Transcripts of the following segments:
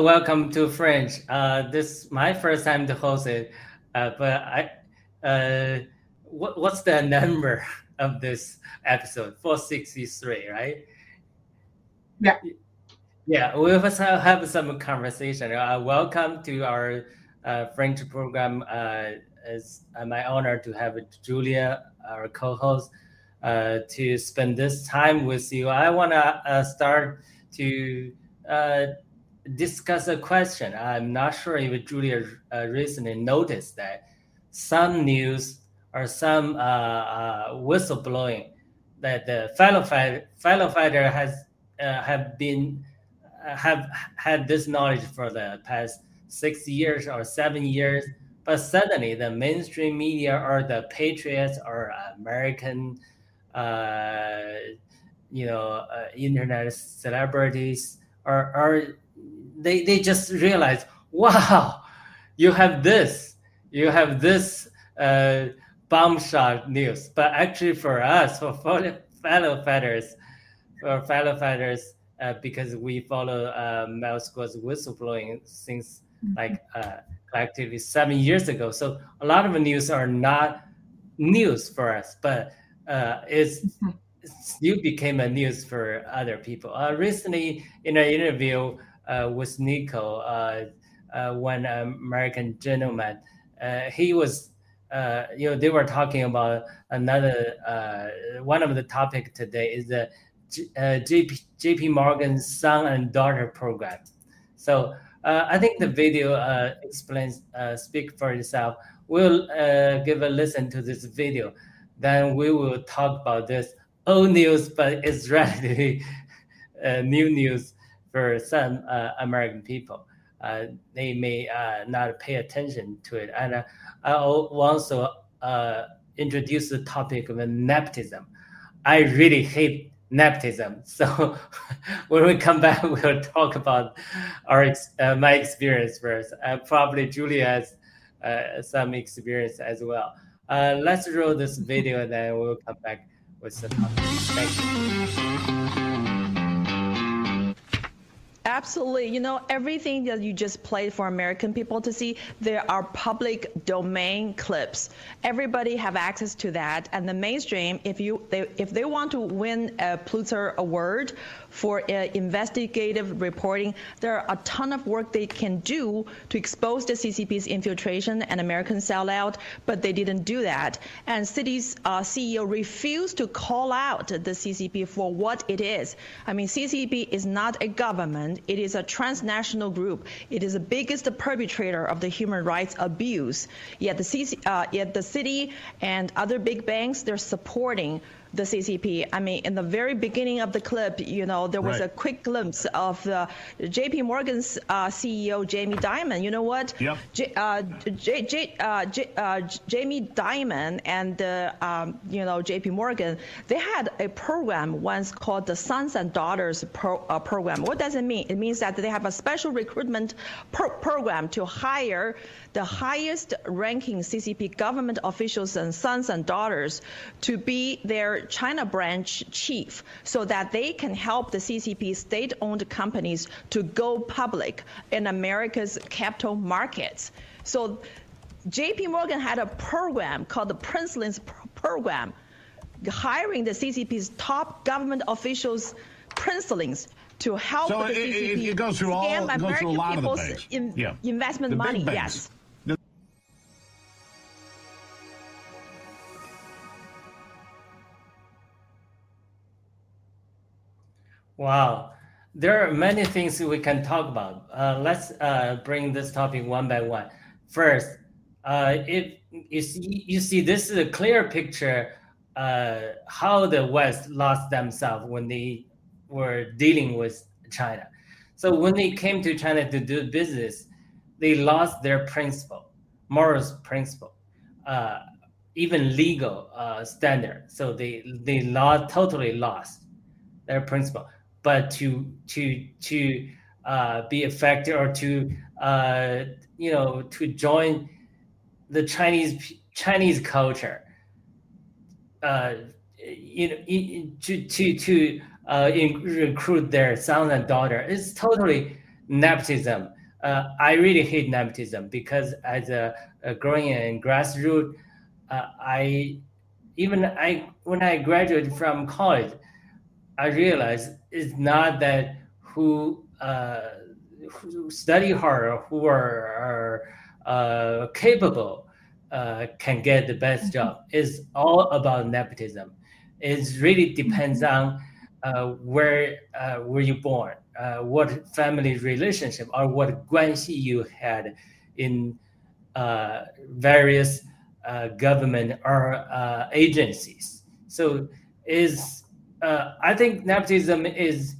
Uh, hello, welcome to Fringe. Uh, this is my first time to host it, uh, but I, uh, what, what's the number of this episode? 463, right? Yeah. Yeah, we will have some conversation. Uh, welcome to our uh, Fringe program. Uh, it's my honor to have Julia, our co-host, uh, to spend this time with you. I want to uh, start to uh, discuss a question. I'm not sure if Julia uh, recently noticed that some news or some uh, uh, whistleblowing that the fellow fighter, fellow fighter has uh, have been uh, have had this knowledge for the past six years or seven years, but suddenly the mainstream media or the patriots or American, uh, you know, internet celebrities are are they they just realize, wow, you have this, you have this uh, bomb shot news. But actually, for us, for fellow fighters, for fellow fighters, uh, because we follow uh, Miles Guo's whistleblowing since mm-hmm. like uh, collectively seven years ago. So a lot of the news are not news for us, but uh, it's. Mm-hmm. You became a news for other people. Uh, recently, in an interview, with Nico, uh, uh, one American gentleman. he was, you know, they were talking about another one of the topic today is the JP, JP Morgan's son and daughter program. So uh, I think the video uh, explains, uh, speak for itself. We'll give a listen to this video. Then we will talk about this old news, but it's relatively new news for some uh, American people. Uh, they may uh, not pay attention to it. And uh, I'll also uh, introduce the topic of nepotism. I really hate nepotism. So when we come back, we'll talk about our uh, my experience first. probably Julia has some experience as well. let's roll this video, and then we'll come back with the topic. Thank you. Absolutely. You know, everything that you just played for American people to see, there are public domain clips. Everybody have access to that. And the mainstream, if you they, if they want to win a Pulitzer Award for uh, investigative reporting. There are a ton of work they can do to expose the CCP's infiltration and American sellout, but they didn't do that. And Citi's uh, CEO refused to call out the CCP for what it is. I mean, CCP is not a government. It is a transnational group. It is the biggest perpetrator of the human rights abuse. Yet the, CC, uh, yet the Citi and other big banks, they're supporting the CCP. I mean, in the very beginning of the clip, you know, there was right. a quick glimpse of the J.P. Morgan's uh, CEO Jamie Dimon. You know what? Yep. J, uh, J, J, uh, J, uh, Jamie Dimon and um, you know J.P. Morgan, they had a program once called the Sons and Daughters pro, uh, program. What does it mean? It means that they have a special recruitment pro- program to hire the highest ranking CCP government officials and sons and daughters to be their China branch chief so that they can help the CCP state owned companies to go public in America's capital markets. So JP Morgan had a program called the Princelings Program, hiring the CCP's top government officials, princelings, to help so the it, CCP it, it goes through all, scam American people's in, yeah. investment money. Yes. Wow. There are many things we can talk about. Uh, let's uh, bring this topic one by one. First, uh, if you see, you see, this is a clear picture uh, how the West lost themselves when they were dealing with China. So when they came to China to do business, they lost their principle, morals principle, uh, even legal uh, standard. So they they lost totally lost their principle but to to to uh, be effective or to uh, you know to join the Chinese Chinese culture, uh, you know, to to to uh, in, recruit their son and daughter is totally nepotism. Uh, I really hate nepotism because as a, a growing in grassroots, uh, I even I when I graduated from college, I realized it's not that who, uh, who study hard or who are, are uh, capable uh, can get the best mm-hmm. job. It's all about nepotism. It really depends mm-hmm. on uh, where uh, were you born, uh, what family relationship or what guanxi you had in uh, various uh, government or uh, agencies. So is I think nepotism is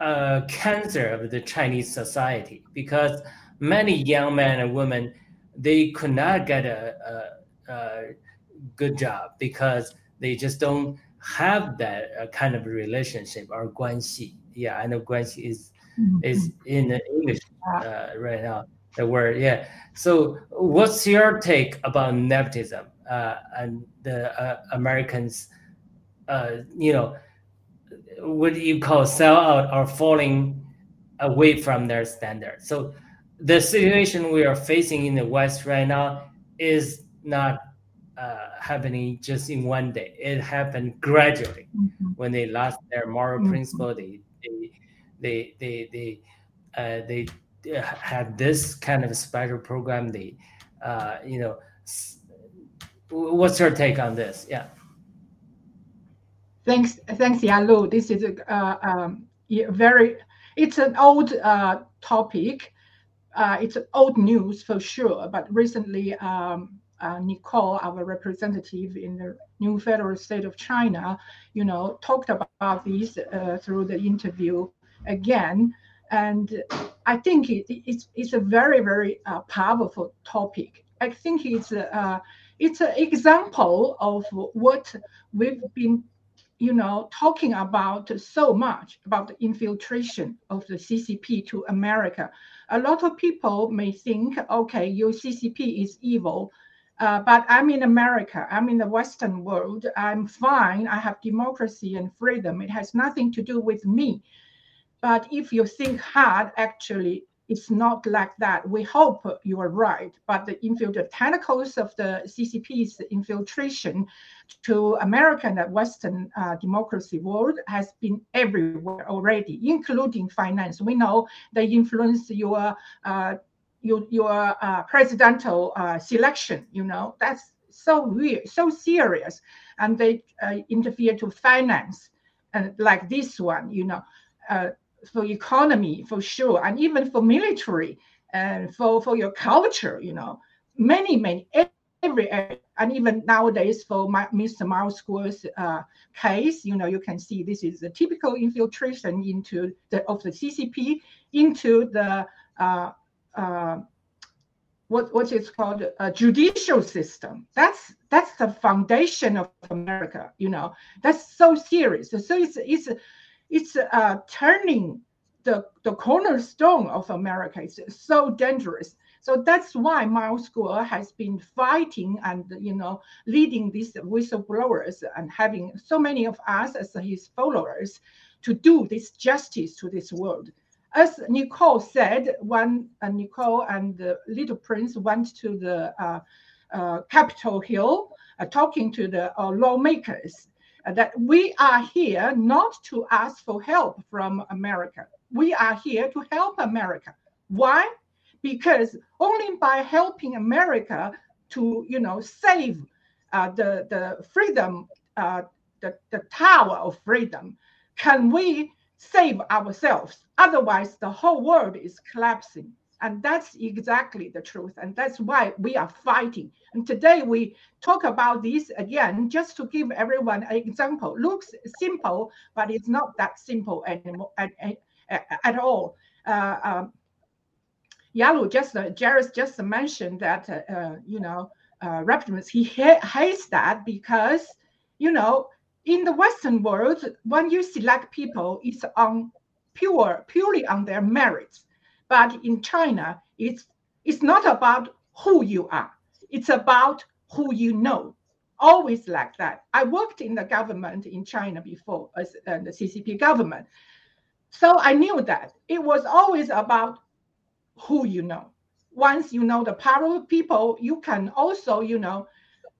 a cancer of the Chinese society because many young men and women they could not get a, a, a good job because they just don't have that uh, kind of relationship or guanxi. Yeah, I know guanxi is mm-hmm. is in English uh, right now. The word, yeah. So, what's your take about nepotism uh, and the uh, Americans? Uh, you know, what you call sell out or falling away from their standard? So, the situation we are facing in the West right now is not uh, happening just in one day. It happened gradually mm-hmm. when they lost their moral mm-hmm. principle. They they they they they uh, they had this kind of special program. They uh, you know, what's your take on this? Yeah. Thanks, thanks, Yalu. This is a uh, um, very. It's an old uh, topic. Uh, it's old news for sure, but recently um, uh, Nicole, our representative in the new federal state of China, you know, talked about this uh, through the interview again. And I think it, it's, it's a very, very uh, powerful topic. I think it's uh, it's an example of what we've been, you know, talking about so much about the infiltration of the CCP to America. A lot of people may think, okay, your CCP is evil uh, but I'm in America. I'm in the Western world. I'm fine. I have democracy and freedom. It has nothing to do with me. But if you think hard, actually, it's not like that. We hope you are right. But the infiltration tentacles of the CCP's infiltration to American and Western uh, democracy world has been everywhere already, including finance. We know they influence your uh, your your uh, presidential uh, selection. You know that's so weird, so serious, and they uh, interfere to finance, and like this one, you know, uh, for economy for sure, and even for military and for for your culture. You know, many many every and even nowadays for my, Mr. School's uh, case, you know, you can see this is a typical infiltration into the of the CCP into the uh, uh, what what is called a judicial system. That's that's the foundation of America. You know, that's so serious. So it's it's it's uh, turning the the cornerstone of America. It's so dangerous. So that's why Miles Guo has been fighting and you know leading these whistleblowers and having so many of us as his followers to do this justice to this world as Nicole said, when uh, Nicole and the little prince went to the uh, uh, Capitol Hill uh, talking to the uh, lawmakers, that we are here not to ask for help from America. We are here to help America. Why? Because only by helping America to, you know, save uh, the the freedom, uh, the the tower of freedom, can we save ourselves. Otherwise, the whole world is collapsing. And that's exactly the truth. And that's why we are fighting. And today we talk about this again, just to give everyone an example. Looks simple, but it's not that simple anymore at, at, at all. Uh, um, Yalu just, uh, Jairus just mentioned that, uh, uh you know, uh, he hates that because, you know, in the Western world, when you select people, it's on pure, purely on their merits. But in China, it's it's not about who you are. It's about who you know. Always like that. I worked in the government in China before, as uh, the CCP government. So I knew that it was always about who you know. Once you know the powerful people, you can also, you know,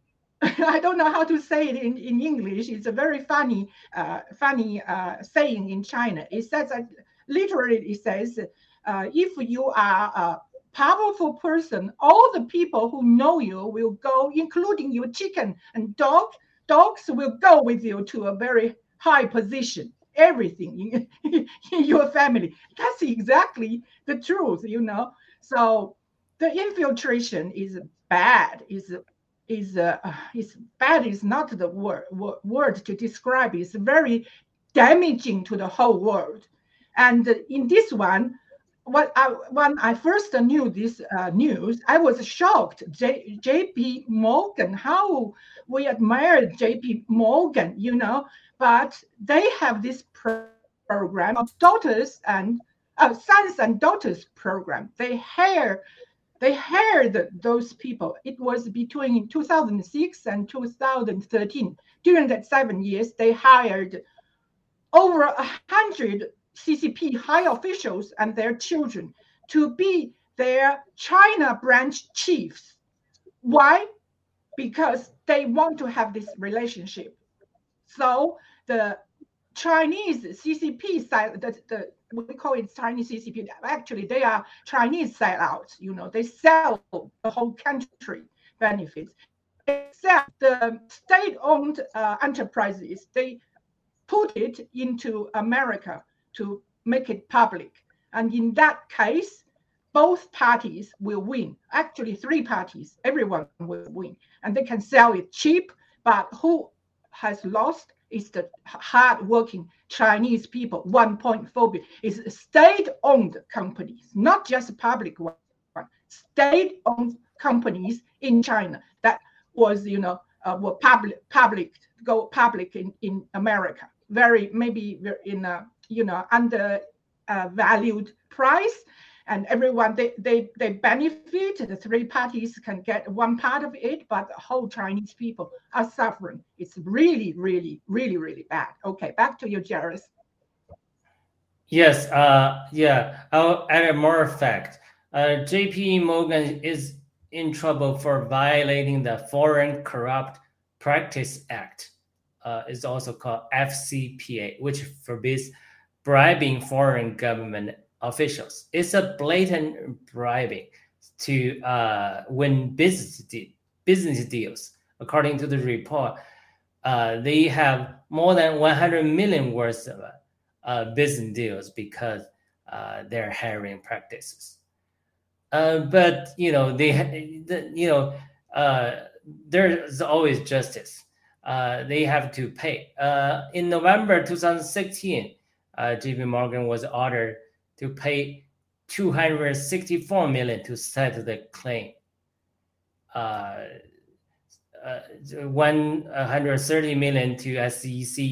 I don't know how to say it in, in English. It's a very funny, uh, funny uh, saying in China. It says that literally, it says, uh, if you are a powerful person, all the people who know you will go, including your chicken and dog. Dogs will go with you to a very high position. Everything in, in your family. That's exactly the truth, you know. So the infiltration is bad. Is is uh, is bad. Is not the word word to describe. It's very damaging to the whole world. And in this one, what I, when I first knew this uh, news, I was shocked. J.P. Morgan, how we admire J.P. Morgan, you know, but they have this program of daughters and uh, sons and daughters program. They hire, they hired those people. It was between 2006 and 2013. During that seven years, they hired over a hundred CCP high officials and their children to be their China branch chiefs. Why? Because they want to have this relationship. So the Chinese CCP side, the, the we call it Chinese CCP. Actually, they are Chinese sellouts. You know, they sell the whole country benefits. Except the state-owned uh, enterprises, they put it into America to make it public. And in that case, both parties will win. Actually, three parties, everyone will win. And they can sell it cheap, but who has lost is the hard-working Chinese people. 1.4 billion is state-owned companies, not just public one. State-owned companies in China that was, you know, uh, were public, public, go public in, in America. Very maybe in a you know under uh, valued price and everyone they, they they benefit. The three parties can get one part of it but the whole chinese people are suffering. It's really really really really bad. Okay back to you jairus yes uh yeah i'll add more fact. Uh jp morgan is in trouble for violating the foreign corrupt practice act uh, is also called fcpa which forbids bribing foreign government officials. It's a blatant bribing to uh, win business de- business deals. According to the report, uh, they have more than 100 million worth of uh, business deals because uh, their hiring practices. Uh, but you know they, the, you know, uh, there's always justice. they have to pay. in November 2016, uh, JP Morgan was ordered to pay 264 million to settle the claim. Uh, uh, 130 million to SEC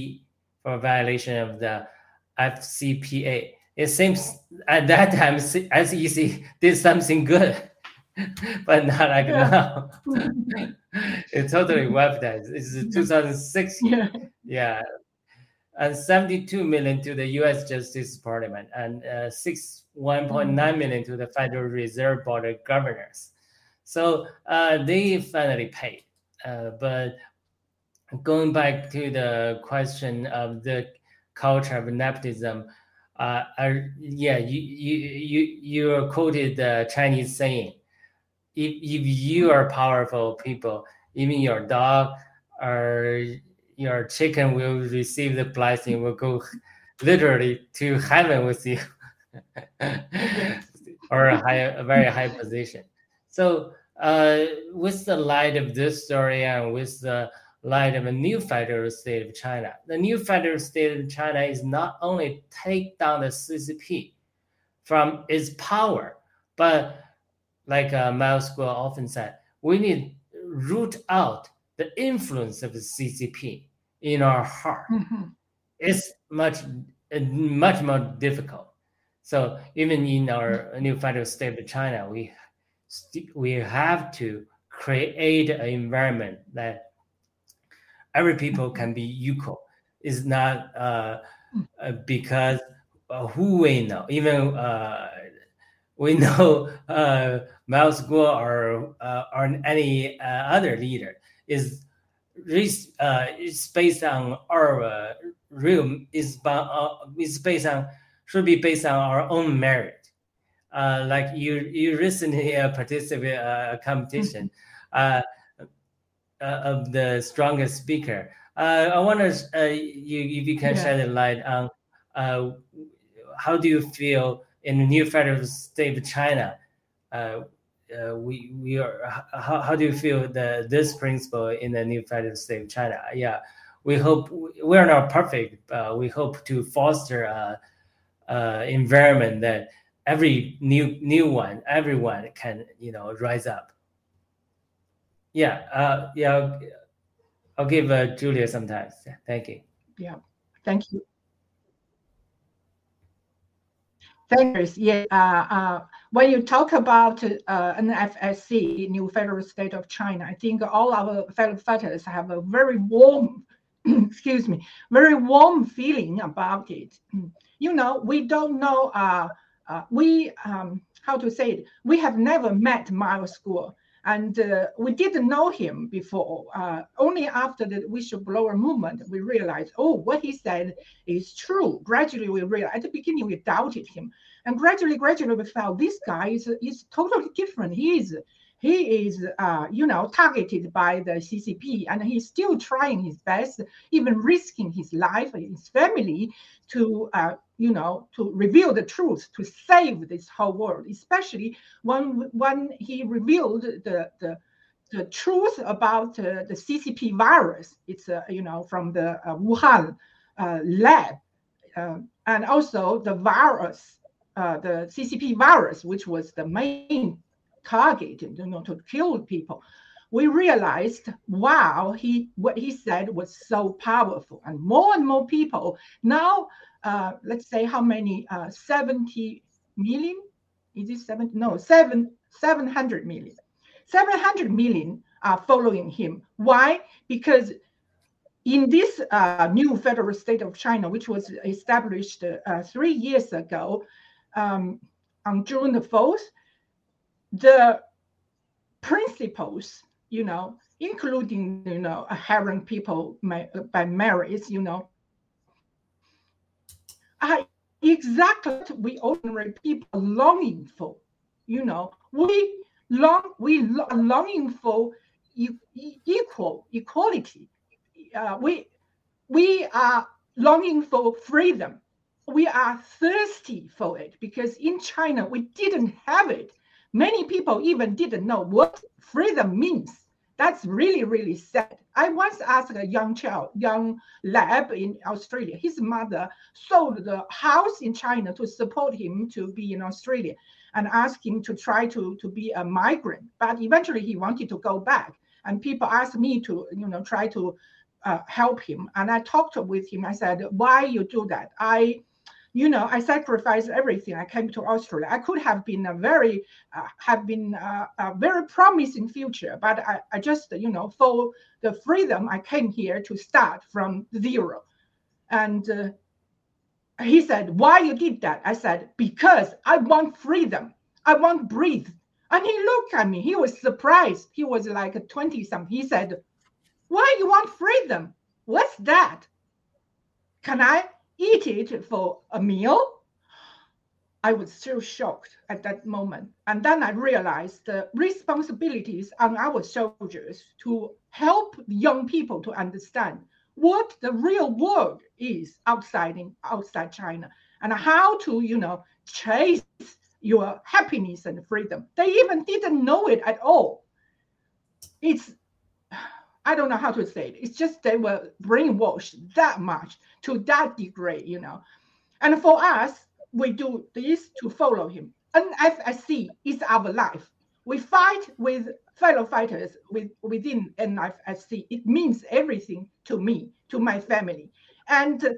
for violation of the FCPA. It seems at that time SEC did something good, but not like yeah. now. it totally that. It's 2006. Yeah. yeah and 72 million to the U.S. Justice Department, and uh, six 1.9 mm. to the Federal Reserve Board of Governors. So uh, they finally paid. Uh, but going back to the question of the culture of nepotism, uh, I, yeah, you you you you quoted the Chinese saying, if if you are powerful people, even your dog or your chicken will receive the blessing, will go literally to heaven with you, or a high, a very high position. So, uh, with the light of this story and with the light of a new federal state of China, the new federal state of China is not only take down the CCP from its power, but like uh, Miles Guo often said, we need root out the influence of the CCP in our heart. Mm-hmm. It's much much more difficult. So even in our new federal state of China, we we have to create an environment that every people can be equal. It's not uh, uh, because uh, who we know, even uh, we know uh, Miles Guo or uh, or any uh, other leader is uh, is based on our uh, real is uh, is based on should be based on our own merit. Uh, like you you recently uh, participated uh, a competition uh, uh, of the strongest speaker. Uh, I wonder uh, you if you can yeah. shed a light on uh, how do you feel in the new federal state of China? Uh, uh, we we are how, how do you feel the this principle in the new federal state of China? Yeah, we hope we are not perfect. Uh, we hope to foster a, a environment that every new new one everyone can you know rise up. Yeah, uh, yeah. I'll give uh, Julia some time. Thank you. Yeah, thank you. Thanks. Yeah. When you talk about uh, NFSC, New Federal State of China, I think all our fellow fighters have a very warm, excuse me, very warm feeling about it. You know, we don't know. Uh, uh, we um, how to say it? We have never met Miles Guo and uh, we didn't know him before. Uh, only after the whistleblower movement, we realized, oh, what he said is true. Gradually, we realized, at the beginning, we doubted him. And gradually, gradually, we felt this guy is, is totally different. He is he is, uh, you know, targeted by the CCP, and he's still trying his best, even risking his life and his family to, uh, you know, to reveal the truth, to save this whole world. Especially when when he revealed the the the truth about uh, the CCP virus. It's uh, you know from the uh, Wuhan uh, lab, and also the virus, the CCP virus, which was the main target, you know, to kill people, we realized, wow, he what he said was so powerful, and more and more people now. Uh, let's say how many? Uh, 70 million? Is it seven? No, seven 700 million. 700 million are following him. Why? Because in this uh, new federal state of China, which was established uh, three years ago, um, on June the 4th, the principles, you know, including, you know, having people by marriage, you know, are exactly what we ordinary people longing for. You know, we long we longing for equal equality. Uh, we we are longing for freedom. We are thirsty for it because in China we didn't have it Many people even didn't know what freedom means. That's really, really sad. I once asked a young child, young lab in Australia, his mother sold the house in China to support him to be in Australia and asked him to try to, to be a migrant. But eventually he wanted to go back. And people asked me to, you know, try to uh, help him. And I talked with him. I said, why you do that? I you know, I sacrificed everything. I came to Australia. I could have been a very, uh, have been a, uh, a, very promising future, but I, I just, you know, for the freedom, I came here to start from zero. And uh, he said, why you did that? I said, because I want freedom. I want breathe. And he looked at me. He was surprised. He was like a 20 something. He said, why you want freedom? What's that? Can I eat it for a meal, I was still shocked at that moment. And then I realized the responsibilities on our soldiers to help young people to understand what the real world is outside in outside China and how to, you know, chase your happiness and freedom. They even didn't know it at all. It's I don't know how to say it. It's just they were brainwashed that much to that degree, you know. And for us, we do this to follow him. NFSC is our life. We fight with fellow fighters with, within NFSC. It means everything to me, to my family. And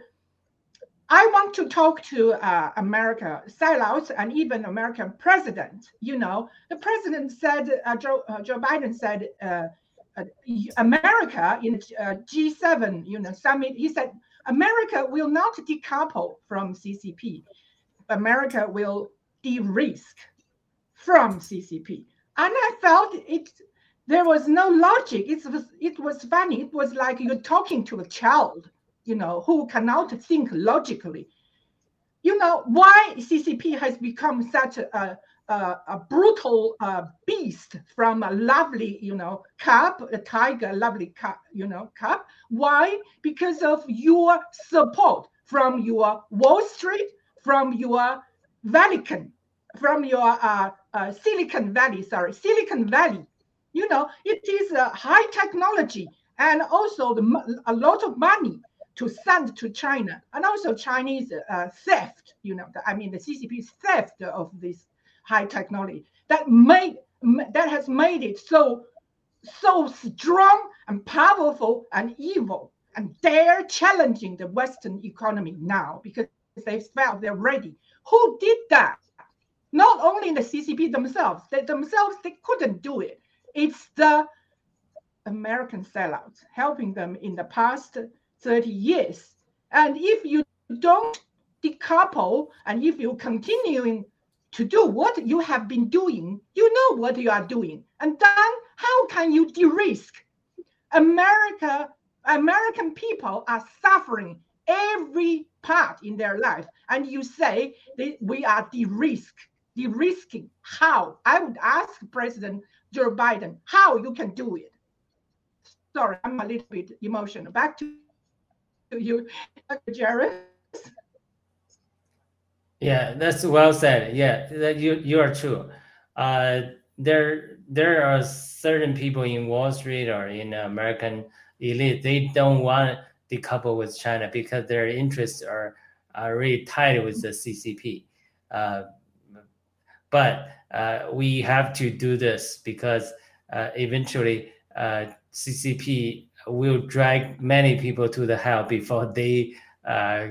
I want to talk to uh, America sellouts and even American president. You know, the president said, uh, Joe, uh, Joe Biden said, uh, America in uh, G7, you know, summit, he said America will not decouple from CCP. America will de-risk from CCP. And I felt it there was no logic. It was it was funny. It was like you're talking to a child, you know, who cannot think logically. You know why CCP has become such a a, a brutal uh, beast from a lovely, you know, cub, a tiger, lovely cub, you know, cub. Why? Because of your support from your Wall Street, from your Vatican, from your uh, uh, Silicon Valley, sorry, Silicon Valley. You know, it is a high technology and also the, a lot of money to send to China, and also Chinese uh, theft. You know, I mean, the CCP theft of this high technology that made that has made it so so strong and powerful and evil, and they're challenging the Western economy now because they felt they're ready. Who did that? Not only the CCP themselves, they themselves they couldn't do it. It's the American sellouts helping them in the past 30 years. And if you don't decouple and if you continuing to do what you have been doing, you know what you are doing. And then how can you de-risk? America, American people are suffering every part in their life. And you say that we are de-risk, de-risking. How? I would ask President Joe Biden how you can do it. Sorry, I'm a little bit emotional. Back to you. Jared. Yeah, that's well said. Yeah, that you you are true. Uh, there there are certain people in Wall Street or in American elite. They don't want to decouple with China because their interests are are really tied with the CCP. Uh, but uh, we have to do this because uh, eventually uh, CCP will drag many people to the hell before they uh,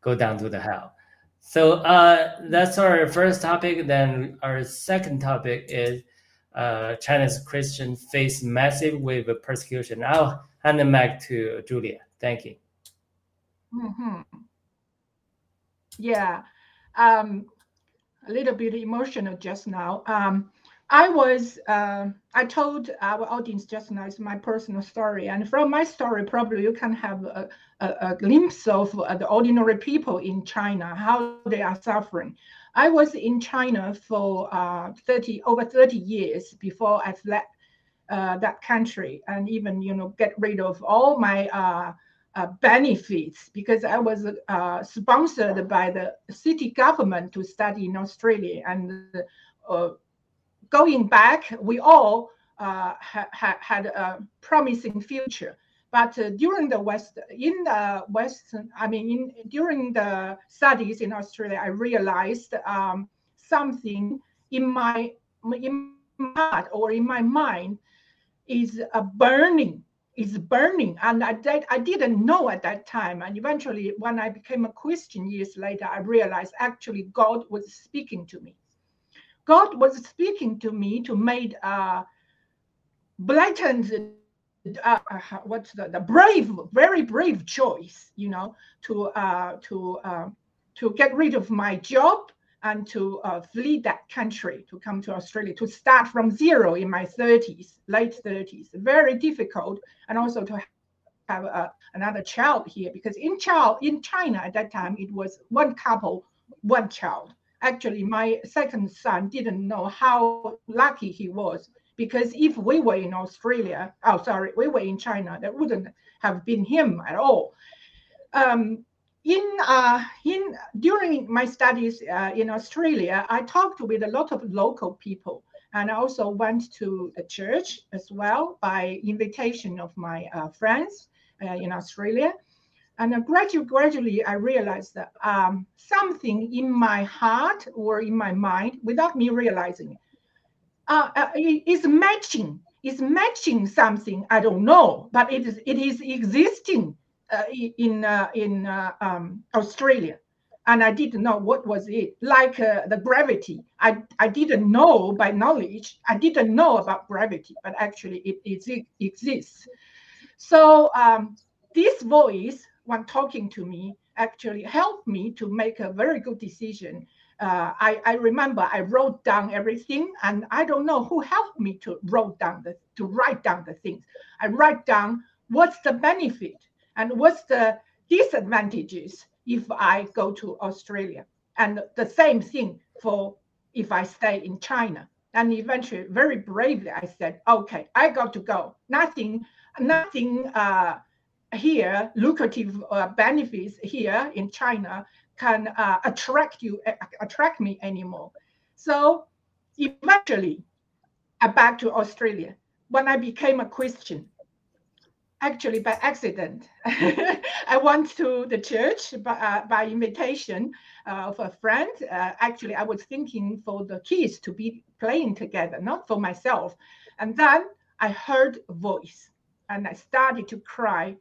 go down to the hell. So uh, that's our first topic. Then our second topic is uh, China's Christian face massive wave of persecution. I'll hand it back to Julia. Thank you. Mm-hmm. Yeah, um, a little bit emotional just now. Um, I was, uh, I told our audience just now, my personal story. And from my story, probably you can have a, a, a glimpse of uh, the ordinary people in China, how they are suffering. I was in China for uh, 30, over 30 years before I fled uh, that country and even, you know, get rid of all my uh, uh, benefits because I was sponsored by the city government to study in Australia and going back, we all uh, ha- ha- had a promising future. But uh, during the West, in the Western, I mean, in, during the studies in Australia, I realized um, something in my in my heart or in my mind is a burning is burning. And I, did, I didn't know at that time. And eventually when i became a christian years later i realized actually god was speaking to me God was speaking to me to make a blatant, uh, uh, what's the, the brave, very brave choice, you know, to uh, to uh, to get rid of my job and to uh, flee that country to come to Australia to start from zero in my 30s, late 30s. Very difficult, and also to have uh, another child here because in child in China at that time it was one couple, one child actually my second son didn't know how lucky he was because if we were in australia oh sorry we were in china that wouldn't have been him at all. Um, in uh, in during my studies uh, in australia i talked with a lot of local people and i also went to a church as well by invitation of my uh, friends uh, in australia and gradually, gradually, I realized that um, something in my heart or in my mind, without me realizing it, uh, uh, is matching. Is matching something I don't know, but it is it is existing uh, in uh, in uh, um, Australia, and I didn't know what was it. Like uh, the gravity, I I didn't know by knowledge. I didn't know about gravity, but actually it, it exists. So um, this voice when talking to me actually helped me to make a very good decision uh, I, I remember I wrote down everything, and I don't know who helped me to down the to write down the things. I write down what's the benefit and what's the disadvantages if I go to Australia, and the same thing for if I stay in China. And eventually, very bravely, I said, "Okay, I got to go. Nothing, nothing uh, here, lucrative uh, benefits here in China can uh, attract you, attract me anymore." So eventually, I back to Australia. When I became a Christian, actually by accident. I went to the church by, uh, by invitation uh, of a friend. Uh, actually, I was thinking for the kids to be playing together, not for myself. And then I heard a voice and I started to cry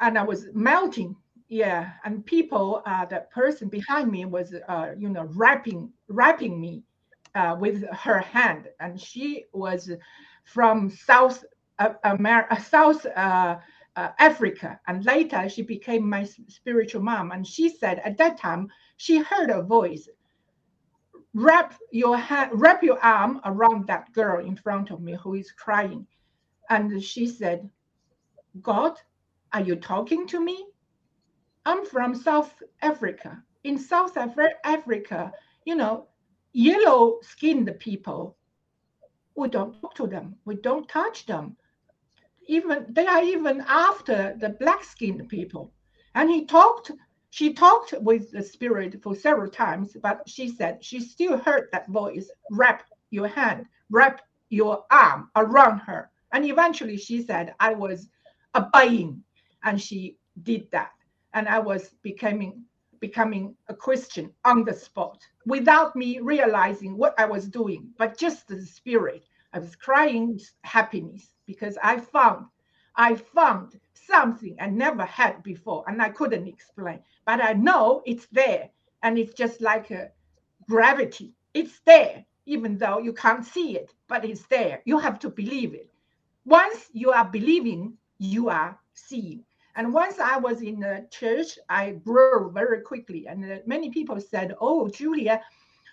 and I was melting. Yeah, and people, uh, the person behind me was, uh, you know, wrapping, wrapping me uh, with her hand, and she was from South America, South uh, uh, Africa, and later she became my spiritual mom. And she said at that time she heard a voice, wrap your hand, wrap your arm around that girl in front of me who is crying, and she said, "God, are you talking to me? I'm from South Africa. In South Africa, you know, yellow-skinned people." We don't talk to them. We don't touch them even they are even after the black skinned people. And he talked, she talked with the spirit for several times, but she said she still heard that voice, wrap your hand, wrap your arm around her. And eventually she said, I was obeying. And she did that. And I was becoming becoming a Christian on the spot without me realizing what I was doing, but just the spirit. I was crying happiness because I found, I found something I never had before and I couldn't explain. But I know it's there and it's just like a gravity. It's there, even though you can't see it, but it's there. You have to believe it. Once you are believing, you are seeing. And once I was in the church, I grew very quickly. And uh, many people said, Oh, Julia,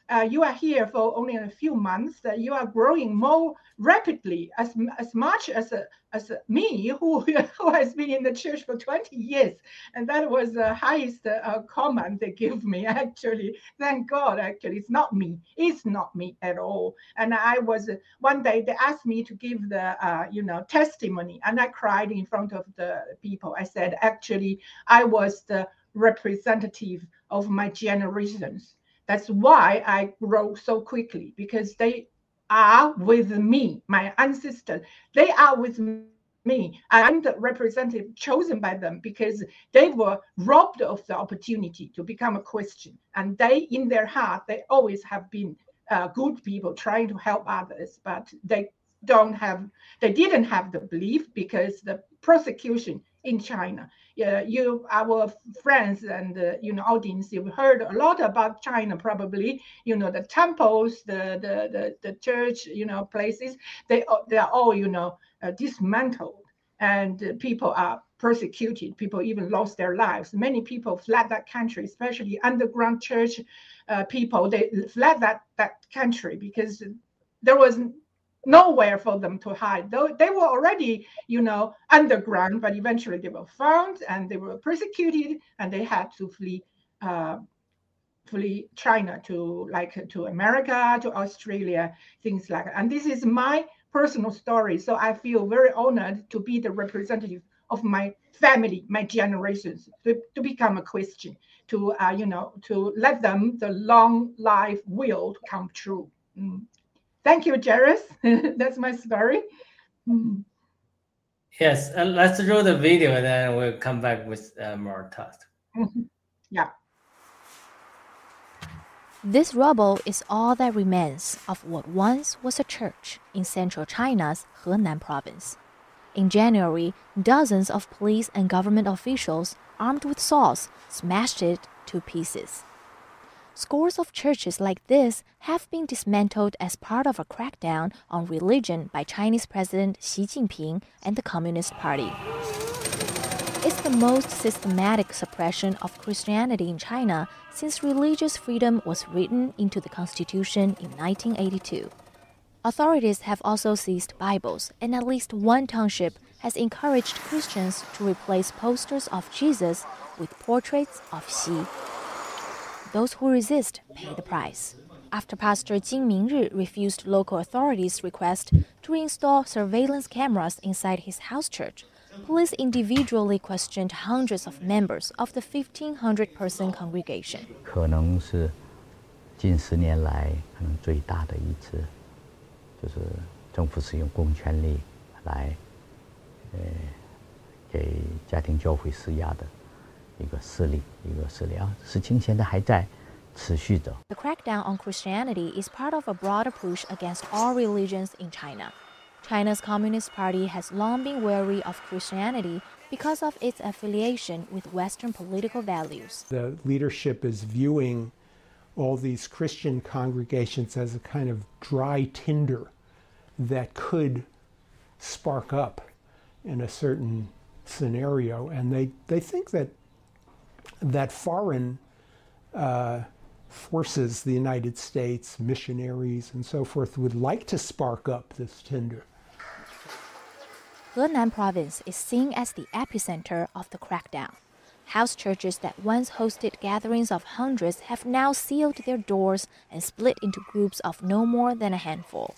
uh, you are here for only a few months, uh, you are growing more rapidly, as, as much as, uh, as me, who, who has been in the church for 20 years. And that was the highest uh, comment they give me, actually. Thank God, actually, it's not me. It's not me at all. And I was, one day they asked me to give the, uh, you know, testimony, and I cried in front of the people. I said, actually, I was the representative of my generations that's why I grow so quickly because they are with me, my ancestors. They are with me. I'm the representative chosen by them because they were robbed of the opportunity to become a Christian. And they, in their heart, they always have been uh, good people trying to help others, but they don't have, they didn't have the belief because the persecution in China yeah, you, our friends and uh, you know audience, you've heard a lot about China. Probably, you know the temples, the the the, the church, you know places. They they are all you know uh, dismantled, and people are persecuted. People even lost their lives. Many people fled that country, especially underground church uh, people. They fled that that country because there was nowhere for them to hide. Though they were already, you know, underground, but eventually they were found and they were persecuted, and they had to flee, uh, flee China to like to America, to Australia, things like that. And this is my personal story, so I feel very honored to be the representative of my family, my generations, to, to become a Christian, to uh, you know, to let them the long life will come true. Mm. Thank you, Jerris. That's my story. Mm. Yes, uh, let's roll the video and then we'll come back with uh, more thoughts. Mm-hmm. Yeah. This rubble is all that remains of what once was a church in central China's Henan province. In January, dozens of police and government officials, armed with saws, smashed it to pieces. Scores of churches like this have been dismantled as part of a crackdown on religion by Chinese President Xi Jinping and the Communist Party. It's the most systematic suppression of Christianity in China since religious freedom was written into the Constitution in 1982. Authorities have also seized Bibles, and at least one township has encouraged Christians to replace posters of Jesus with portraits of Xi. Those who resist pay the price. After Pastor Jin Mingri refused local authorities' request to install surveillance cameras inside his house church, police individually questioned hundreds of members of the 1,500 person congregation. 一个事例，一个事例啊，事情现在还在。The crackdown on Christianity is part of a broader push against all religions in China. China's Communist Party has long been wary of Christianity because of its affiliation with Western political values. The leadership is viewing all these Christian congregations as a kind of dry tinder that could spark up in a certain scenario. And they, they think that, that foreign uh, forces, the United States, missionaries, and so forth, would like to spark up this tinder. Henan province is seen as the epicenter of the crackdown. House churches that once hosted gatherings of hundreds have now sealed their doors and split into groups of no more than a handful.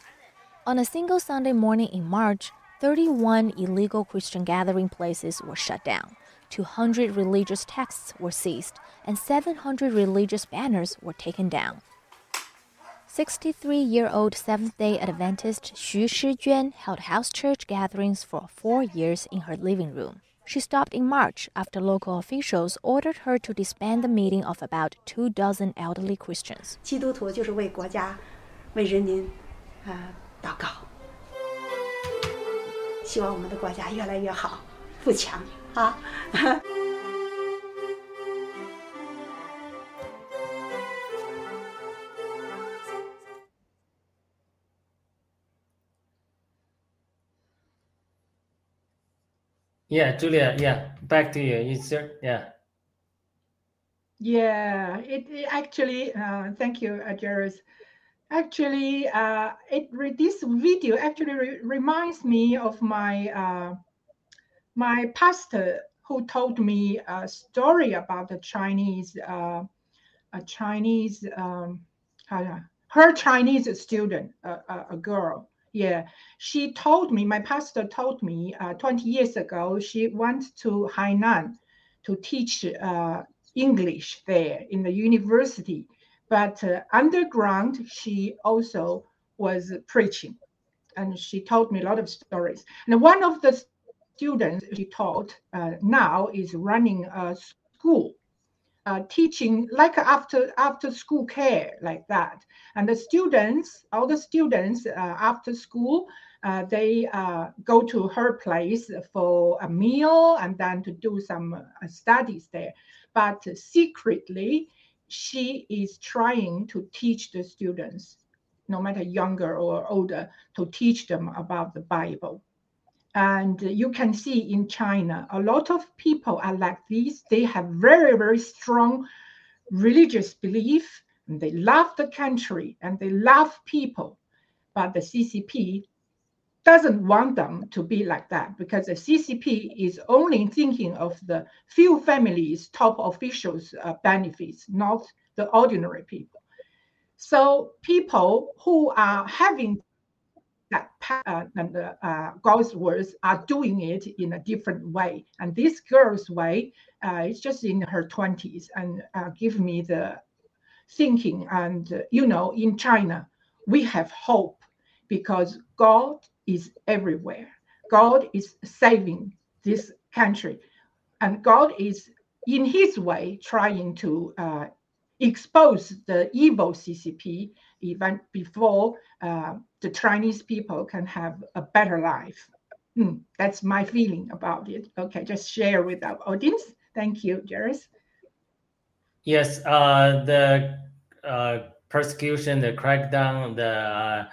On a single Sunday morning in March, 31 illegal Christian gathering places were shut down. 200 religious texts were seized, and 700 religious banners were taken down. 63 year old Seventh day Adventist Xu Shijuan held house church gatherings for four years in her living room. She stopped in March after local officials ordered her to disband the meeting of about two dozen elderly Christians. 基督徒就是为国家、为人民，呃，祷告，希望我们的国家越来越好，富强。 啊。Yeah, Julia. Yeah, back to you. You sir. Yeah. Yeah, it, it actually. Uh, thank you, uh, Jairus. Actually, uh, it this video actually re reminds me of my uh, my pastor who told me a story about the Chinese, uh, a Chinese, um, her Chinese student, a, a, girl. Yeah, she told me, my pastor told me uh, 20 years ago, she went to Hainan to teach uh, English there in the university. But uh, underground, she also was preaching. And she told me a lot of stories. And one of the students she taught uh, now is running a school, uh, teaching like after after school care like that. And the students, all the students uh, after school, uh, they uh, go to her place for a meal and then to do some studies there. But secretly, she is trying to teach the students, no matter younger or older, to teach them about the Bible. And you can see in China, a lot of people are like this. They have very, very strong religious belief. And they love the country and they love people. But the CCP doesn't want them to be like that because the CCP is only thinking of the few families, top officials' uh, benefits, not the ordinary people. So people who are having that uh, and uh, God's words are doing it in a different way. And this girl's way uh, is just in her 20s and uh, give me the thinking. And, uh, you know, in China, we have hope because God is everywhere. God is saving this country. And God is, in his way, trying to uh, expose the evil CCP even before uh, the Chinese people can have a better life. Hmm, that's my feeling about it. Okay, just share with our audience. Thank you, Jairus. Yes, uh, the uh, persecution, the crackdown, the uh,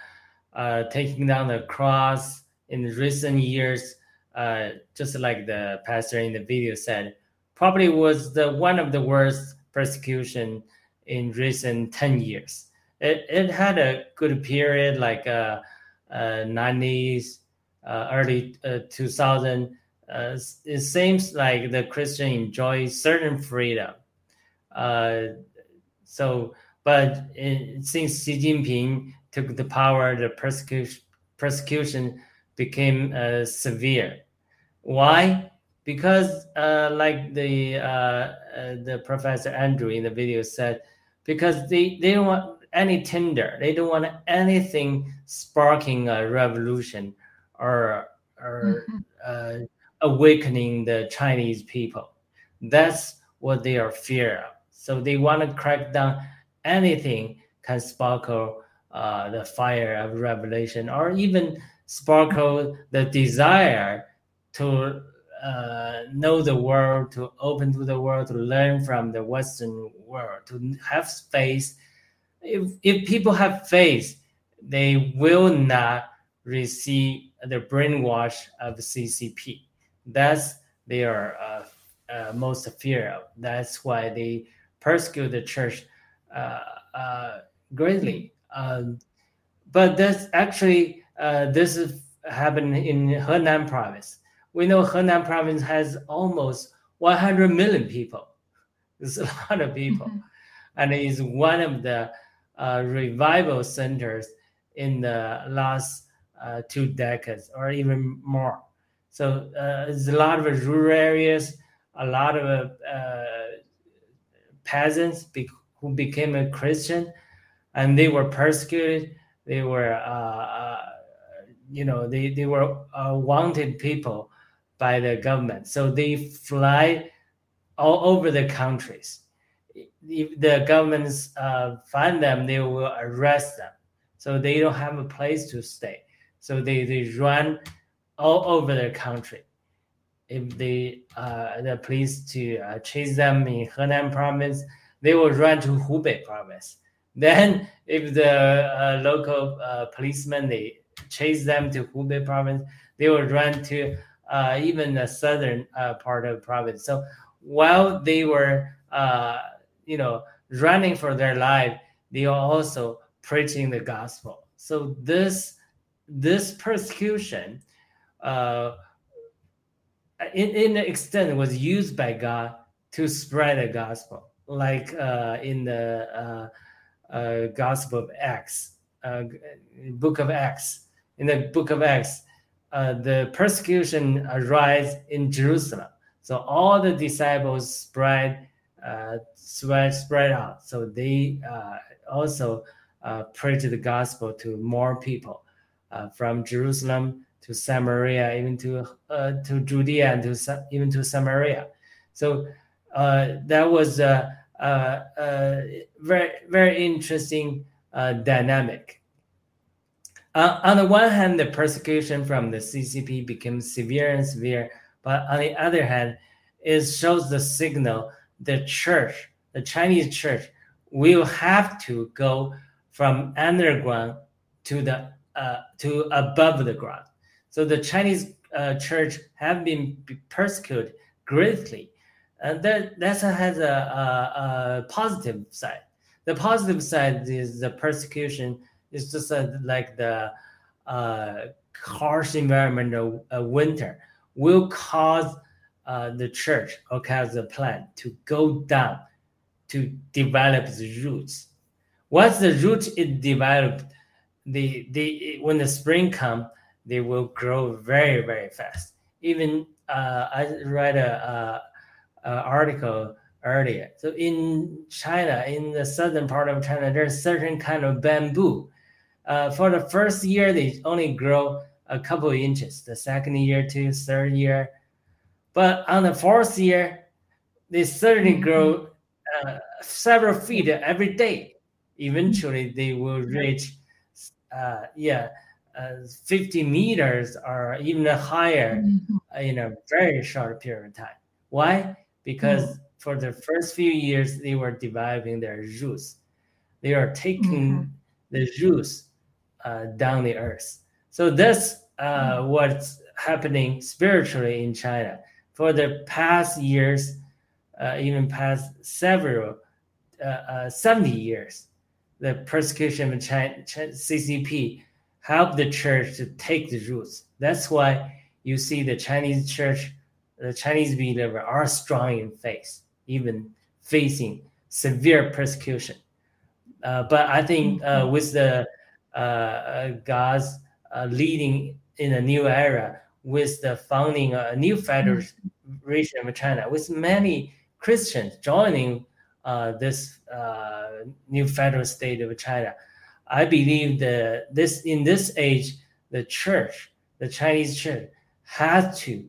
uh, taking down the cross in recent years uh, just like the pastor in the video said, probably was the one of the worst persecution in recent 10 years. It, it had a good period like uh, uh, 90s, uh, early uh, 2000. Uh, it seems like the Christian enjoy certain freedom. Uh, so, but it, since Xi Jinping took the power, the persecution persecution became uh, severe. Why? Because, uh, like the uh, uh, the professor Andrew in the video said, because they, they want any tinder, they don't want anything sparking a revolution or or Mhm. uh, awakening the Chinese people. That's what they are fear of. So they want to crack down anything can sparkle uh, the fire of revelation or even sparkle the desire to uh, know the world, to open to the world, to learn from the Western world, to have faith. If, if people have faith, they will not receive the brainwash of CCP. That's their uh, uh, most fear of. That's why they persecute the church uh, uh, greatly. Um, but that's actually uh, this is happened in Henan province. We know Henan province has almost 100 million people. It's a lot of people, Mhm. and it is one of the revival centers in the last uh, two decades or even more. So uh, there's a lot of rural areas, a lot of uh, peasants be- who became a Christian, and they were persecuted. They were, uh, uh, you know, they they were uh, wanted people by the government. So they fly all over the countries. If the governments uh, find them, they will arrest them. So they don't have a place to stay. So they, they run all over the country. If they uh, the police to uh, chase them in Henan province, they will run to Hubei province. Then, if the uh, local uh, policemen they chase them to Hubei province, they will run to uh, even the southern uh, part of the province. So while they were, uh, you know, running for their life, they are also preaching the gospel. So this this persecution, uh, in in extent, was used by God to spread the gospel, like uh, in the uh, uh, Gospel of Acts, uh, Book of Acts. In the Book of Acts, uh, the persecution arise in Jerusalem. So all the disciples spread, uh, spread, out. So they uh, also uh, preach the gospel to more people uh, from Jerusalem to Samaria, even to uh, to Judea and to even to Samaria. So uh, that was a, very very interesting dynamic. On the one hand, the persecution from the CCP became severe and severe, but on the other hand, it shows the signal the church, the Chinese church, will have to go from underground to the uh, to above the ground. So the Chinese uh, church have been persecuted greatly, and that that has a, a, a positive side. The positive side is the persecution is just uh, like the uh, harsh environment of winter will cause uh, the church cause the plant to go down to develop the roots. Once the root is developed, the, the when the spring come, they will grow very very fast. Even uh, I read a, a, a article earlier. So in China, in the southern part of China, there's certain kind of bamboo. Uh, for the first year, they only grow a couple inches. The second year to third year, but on the fourth year, they certainly grow uh, several feet every day. Eventually, they will reach, uh, yeah, uh, 50 meters or even higher Mhm. in a very short period of time. Why? Because for the first few years, they were developing their roots. They are taking the roots uh, down the earth. So that's uh, what happening spiritually in China for the past years, uh, even past several uh, uh, 70 years. The persecution of China, CCP helped the church to take the roots. That's why you see the Chinese church, the Chinese believer are strong in faith, even facing severe persecution. Uh, but I think uh, mm-hmm. with the uh, uh God's uh, leading in a new era, with the founding of a new federation of China, with many Christians joining uh, this new federal state of China, I believe that this in this age, the church, the Chinese church, has to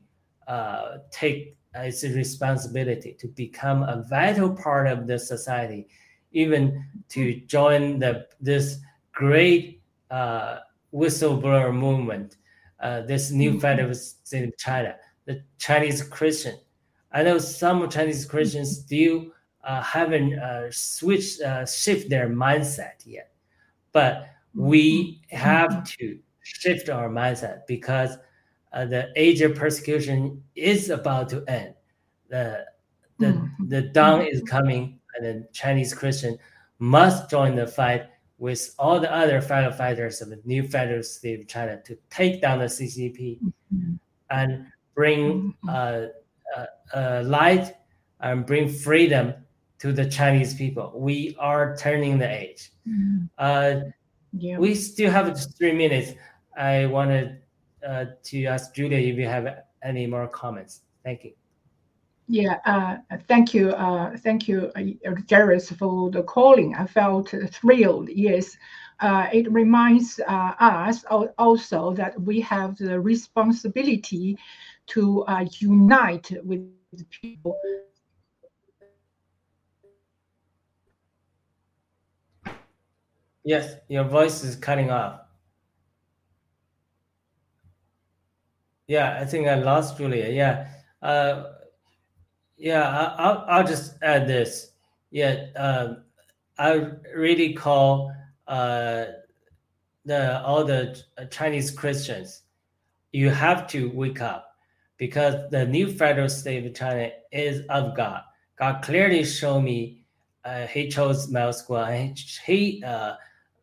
take its responsibility to become a vital part of the society even to join the this great uh, whistleblower movement, uh, this new mm-hmm. federal state of China, the Chinese Christian. I know some Chinese Christians still uh, haven't uh, switched, uh, shift their mindset yet, but we mm-hmm. have to shift our mindset because uh, the age of persecution is about to end. The the, mm-hmm. the dawn is coming and the Chinese Christian must join the fight with all the other fellow fighters of the new federal state of China to take down the CCP mm-hmm. and bring mm-hmm. uh, uh, uh, light and bring freedom to the Chinese people. We are turning the age. Mm-hmm. Uh, yeah. We still have three minutes. I wanted uh, to ask Julia if you have any more comments. Thank you. Yeah, uh, thank you, uh, thank you, uh, Jairus, for the calling. I felt thrilled. Yes, uh, it reminds uh, us also that we have the responsibility to uh, unite with people. Yes, your voice is cutting off. Yeah, I think I lost Julia. Yeah. Yeah, I, will I'll just add this. Yeah, um, I really call uh, the all the Chinese Christians. You have to wake up because the new federal state of China is of God. God clearly showed me uh, He chose Mao and he uh,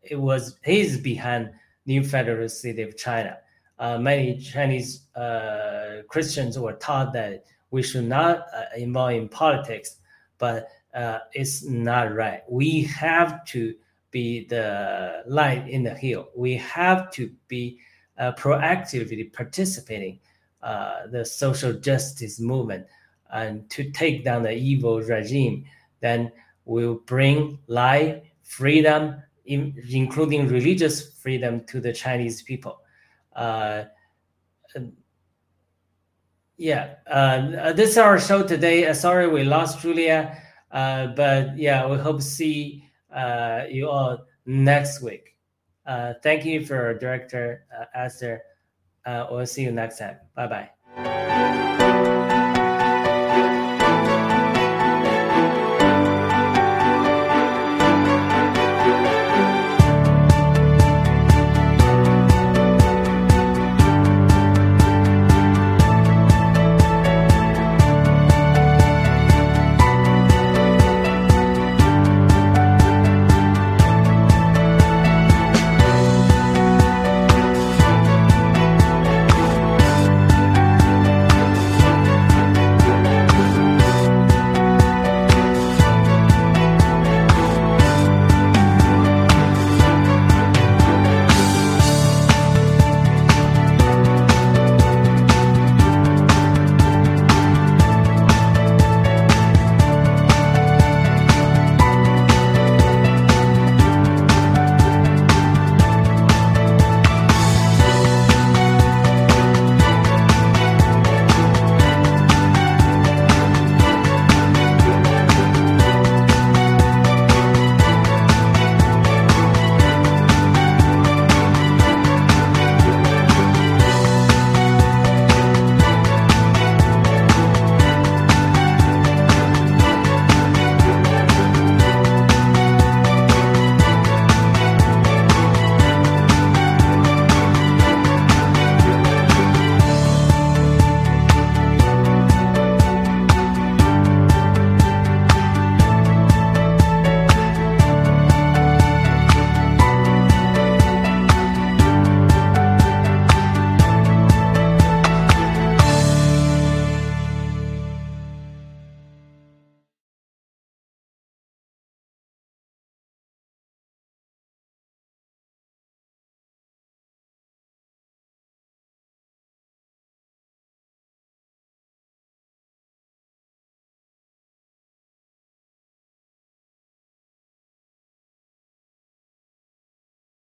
it was he's behind new federal state of China. Uh, many Chinese uh, Christians were taught that we should not uh, involve in politics, but uh, it's not right. We have to be the light in the hill. We have to be uh, proactively participating uh, the social justice movement and to take down the evil regime. Then we'll bring light, freedom, in, including religious freedom, to the Chinese people. Yeah, uh, this is our show today. Uh, sorry we lost Julia, uh, but yeah, we hope to see uh, you all next week. Uh, thank you for Director uh, Esther. we'll see you next time. Bye bye.